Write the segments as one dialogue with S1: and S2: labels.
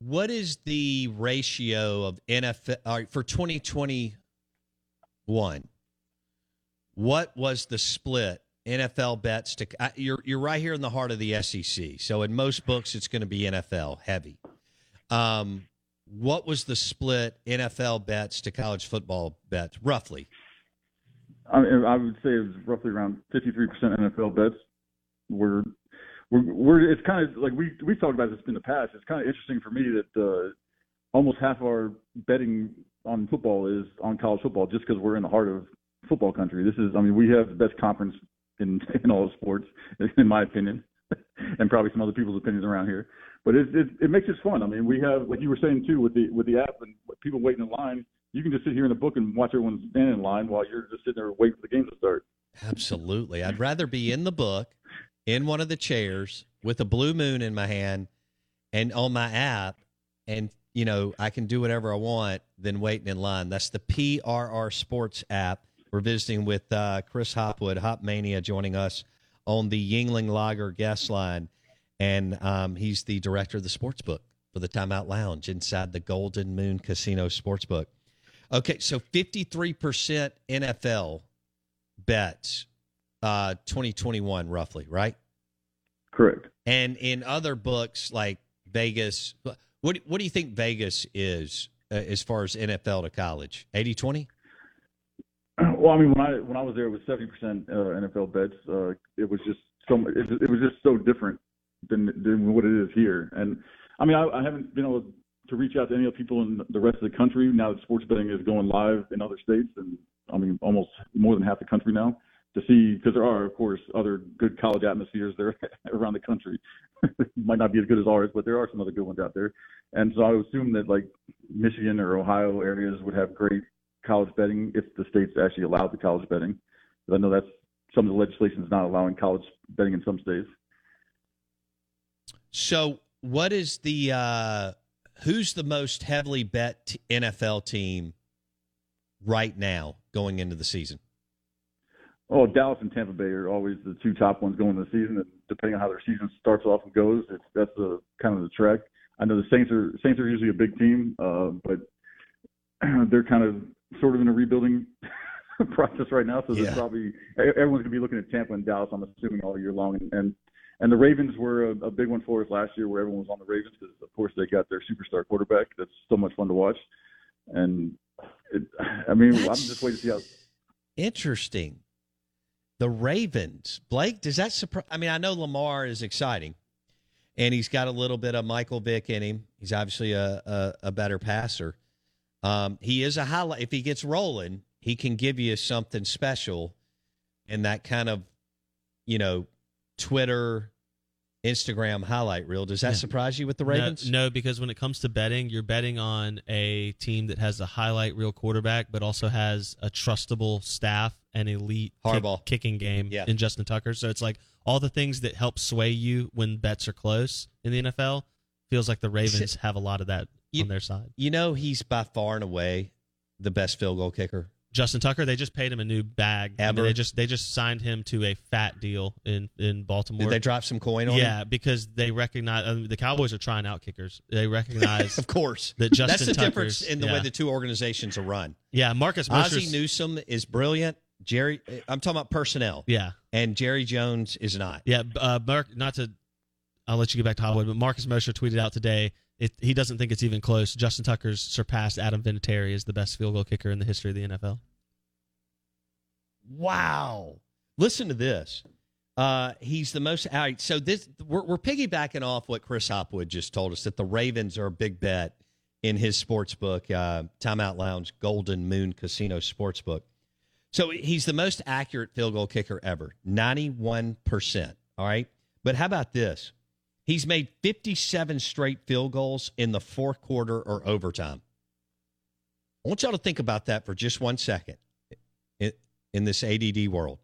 S1: what is the ratio of NFL for 2021? What was the split NFL bets to? You're you're right here in the heart of the SEC. So in most books, it's going to be NFL heavy. Um, what was the split NFL bets to college football bets roughly?
S2: I, I would say it was roughly around 53% NFL bets. We're, we're, we're it's kind of like we we talked about this in the past. It's kind of interesting for me that uh, almost half of our betting on football is on college football, just because we're in the heart of football country. This is, I mean, we have the best conference in in all sports, in my opinion, and probably some other people's opinions around here. But it, it it makes it fun. I mean, we have like you were saying too with the with the app and people waiting in line you can just sit here in the book and watch everyone stand in line while you're just sitting there waiting for the game to start.
S1: Absolutely. I'd rather be in the book, in one of the chairs, with a blue moon in my hand and on my app, and you know, I can do whatever I want than waiting in line. That's the PRR Sports app. We're visiting with uh, Chris Hopwood, Hop Mania, joining us on the Yuengling Lager guest line. And um, he's the director of the sports book for the Timeout Lounge inside the Golden Moon Casino Sportsbook. Okay, so 53% NFL bets uh 2021 roughly, right?
S2: Correct.
S1: And in other books like Vegas, what what do you think Vegas is uh, as far as NFL to college? 80-20?
S2: Well, I mean, when I when I was there, it was seventy percent uh, NFL bets. Uh, it was just so it, it was just so different than than what it is here. And I mean, I, I haven't been able to reach out to any of the people in the rest of the country now that sports betting is going live in other states and I mean almost more than half the country now to see because there are of course other good college atmospheres there around the country. Might not be as good as ours, but there are some other good ones out there. And so I would assume that like Michigan or Ohio areas would have great college betting if the states actually allowed the college betting. But I know that's some of the legislation is not allowing college betting in some states.
S1: So what is the uh who's the most heavily bet NFL team right now going into the season?
S2: Oh, Dallas and Tampa Bay are always the two top ones going into the season. And depending on how their season starts off and goes, it's that's the kind of the track. I know the Saints are Saints are usually a big team, uh, but they're kind of sort of in a rebuilding process right now. So yeah. probably everyone's gonna be looking at Tampa and Dallas. I'm assuming all year long, and, and and the Ravens were a, a big one for us last year, where everyone was on the Ravens because, of course, they got their superstar quarterback. That's so much fun to watch. And it, I mean, That's I'm just waiting to see how.
S1: Interesting. The Ravens, Blake. Does that surprise? I mean, I know Lamar is exciting, and he's got a little bit of Michael Vick in him. He's obviously a a, a better passer. Um, he is a highlight. If he gets rolling, he can give you something special, and that kind of, you know, Twitter, Instagram highlight reel. Does that yeah. surprise you with the Ravens?
S3: No, no, because when it comes to betting, you're betting on a team that has a highlight reel quarterback, but also has a trustable staff and elite kick, kicking game yeah. in Justin Tucker. So it's like all the things that help sway you when bets are close in the NFL. Feels like the Ravens have a lot of that
S1: you,
S3: on their side.
S1: You know, he's by far and away the best field goal kicker
S3: Justin Tucker, they just paid him a new bag. I mean, they just they just signed him to a fat deal in in Baltimore.
S1: Did they drop some coin on
S3: yeah,
S1: him?
S3: because they recognize I mean, the Cowboys are trying out kickers. They recognize,
S1: of course,
S3: that Justin.
S1: That's the
S3: Tucker's,
S1: difference in the yeah. way the two organizations are run.
S3: Yeah, Marcus
S1: Ozzie Newsome is brilliant. Jerry, I'm talking about personnel.
S3: Yeah,
S1: and Jerry Jones is not.
S3: Yeah, uh, Mark. Not to, I'll let you get back to Hollywood, but Marcus Mosher tweeted out today. It, he doesn't think it's even close. Justin Tucker's surpassed Adam Vinatieri as the best field goal kicker in the history of the NFL.
S1: Wow. Listen to this. Uh, he's the most. All right, so this we're, we're piggybacking off what Chris Hopwood just told us that the Ravens are a big bet in his sports book, uh, Timeout Lounge Golden Moon Casino sports book. So he's the most accurate field goal kicker ever, ninety-one percent. All right, but how about this? He's made fifty-seven straight field goals in the fourth quarter or overtime. I want y'all to think about that for just one second in this ADD world.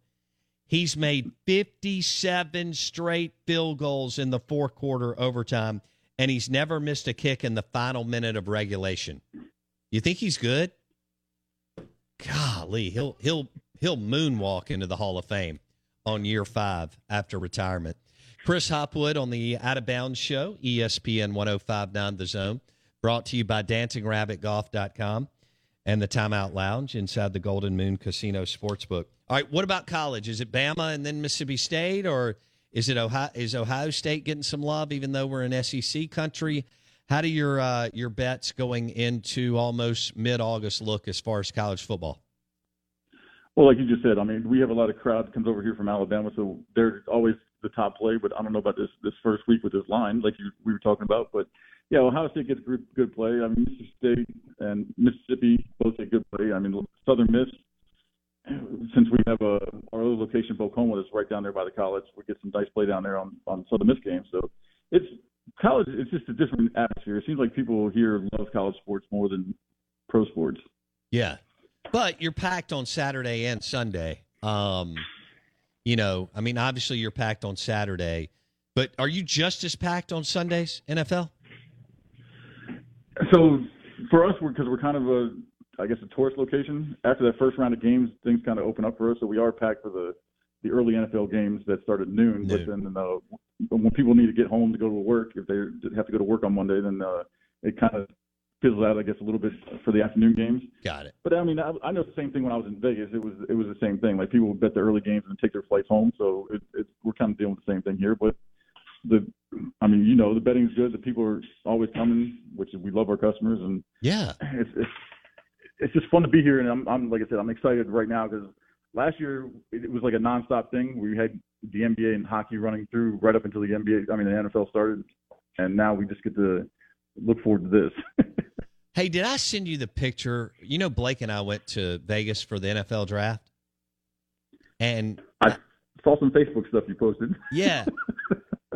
S1: He's made 57 straight field goals in the fourth quarter overtime, and he's never missed a kick in the final minute of regulation. You think he's good? Golly, he'll he'll he'll moonwalk into the Hall of Fame on year five after retirement. Chris Hopwood on the Out of Bounds Show, ESPN 1059 The Zone, brought to you by DancingRabbitGolf.com and the Timeout Lounge inside the Golden Moon Casino Sportsbook. All right, what about college? Is it Bama and then Mississippi State, or is it Ohio? Is Ohio State getting some love, even though we're an SEC country? How do your uh, your bets going into almost mid August look as far as college football?
S2: Well, like you just said, I mean, we have a lot of crowd comes over here from Alabama, so they're always the top play. But I don't know about this this first week with this line, like you, we were talking about. But yeah, Ohio State gets good, good play. I mean, Mississippi State and Mississippi both get good play. I mean, Southern Miss, since we have a our other location, Bok Homa, that's right down there by the college, we get some nice play down there on on Southern Miss games. So it's college. It's just a different atmosphere. It seems like people here love college sports more than pro sports.
S1: Yeah, but you're packed on Saturday and Sunday. Um, you know, I mean, obviously you're packed on Saturday, but are you just as packed on Sundays, NFL?
S2: So for us, because we're, we're kind of a, I guess, a tourist location. After that first round of games, things kind of open up for us. So we are packed for the the early NFL games that start at noon. noon. But then uh, when people need to get home to go to work, if they have to go to work on Monday, then uh, it kind of fizzles out, I guess, a little bit for the afternoon games.
S1: Got it.
S2: But I mean, I, I know the same thing when I was in Vegas. It was it was the same thing. Like people would bet the early games and take their flights home. So it, it, we're kind of dealing with the same thing here. But the, I mean, you know, the betting's good. The people are always coming, which we love our customers, and
S1: yeah,
S2: it's it's it's just fun to be here. And I'm, I'm like I said, I'm excited right now because last year it was like a nonstop thing. We had the NBA and hockey running through right up until the NBA. I mean, the NFL started, and now we just get to look forward to this.
S1: hey, did I send you the picture? You know, Blake and I went to Vegas for the NFL draft, and
S2: I saw some Facebook stuff you posted.
S1: Yeah,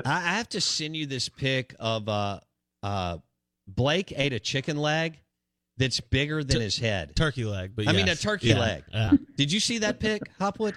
S1: I have to send you this pic of uh, uh, Blake ate a chicken leg that's bigger than T- his head.
S3: Turkey leg, but
S1: I
S3: yes.
S1: mean a turkey
S3: yeah.
S1: leg.
S3: Yeah.
S1: Did you see that pic, Hopwood?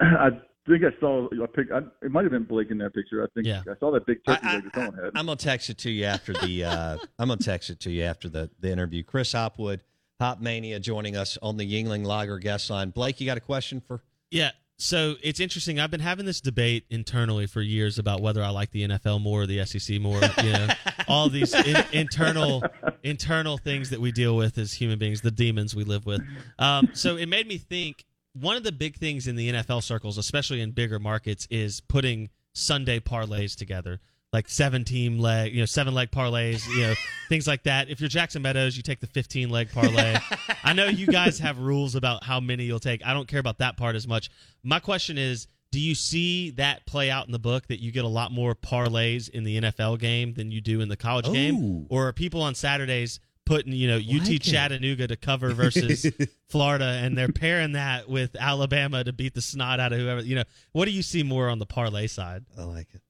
S2: I think I saw a pic. I, it might have been Blake in that picture. I think
S3: yeah.
S2: I saw that big turkey I, leg that someone had.
S1: I'm gonna text it to you after the. Uh, I'm gonna text it to you after the the interview. Chris Hopwood, Hop Mania, joining us on the Yuengling Lager guest line. Blake, you got a question for?
S3: Yeah, so it's interesting. I've been having this debate internally for years about whether I like the NFL more or the SEC more. You know, all these in, internal internal things that we deal with as human beings, the demons we live with. Um, so it made me think. One of the big things in the NFL circles, especially in bigger markets, is putting Sunday parlays together like seven team leg, you know, seven leg parlays, you know, things like that. If you're Jackson Meadows, you take the 15 leg parlay. I know you guys have rules about how many you'll take. I don't care about that part as much. My question is, do you see that play out in the book that you get a lot more parlays in the NFL game than you do in the college
S1: Ooh.
S3: game? Or are people on Saturdays putting, you know, UT like Chattanooga to cover versus Florida and they're pairing that with Alabama to beat the snot out of whoever, you know, what do you see more on the parlay side?
S1: I like it.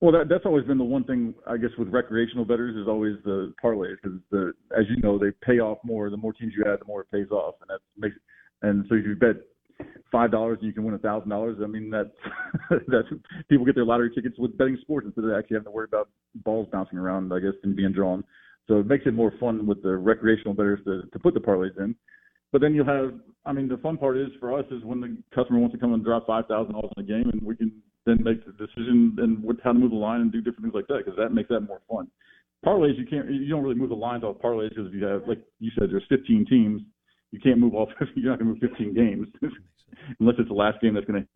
S2: Well, that, that's always been the one thing I guess with recreational bettors is always the parlays because the as you know they pay off more. The more teams you add, the more it pays off, and that makes and so if you bet five dollars and you can win a thousand dollars. I mean that's that's people get their lottery tickets with betting sports instead of actually having to worry about balls bouncing around. I guess and being drawn. So it makes it more fun with the recreational bettors to to put the parlays in. But then you'll have, I mean, the fun part is for us is when the customer wants to come and drop five thousand dollars in a game, and we can then make the decision and what, how to move the line and do different things like that because that makes that more fun. Parlays, you can't, you don't really move the lines off parlays because if you have, like you said, there's 15 teams, you can't move all 50, you're not going to move 15 games unless it's the last game that's going to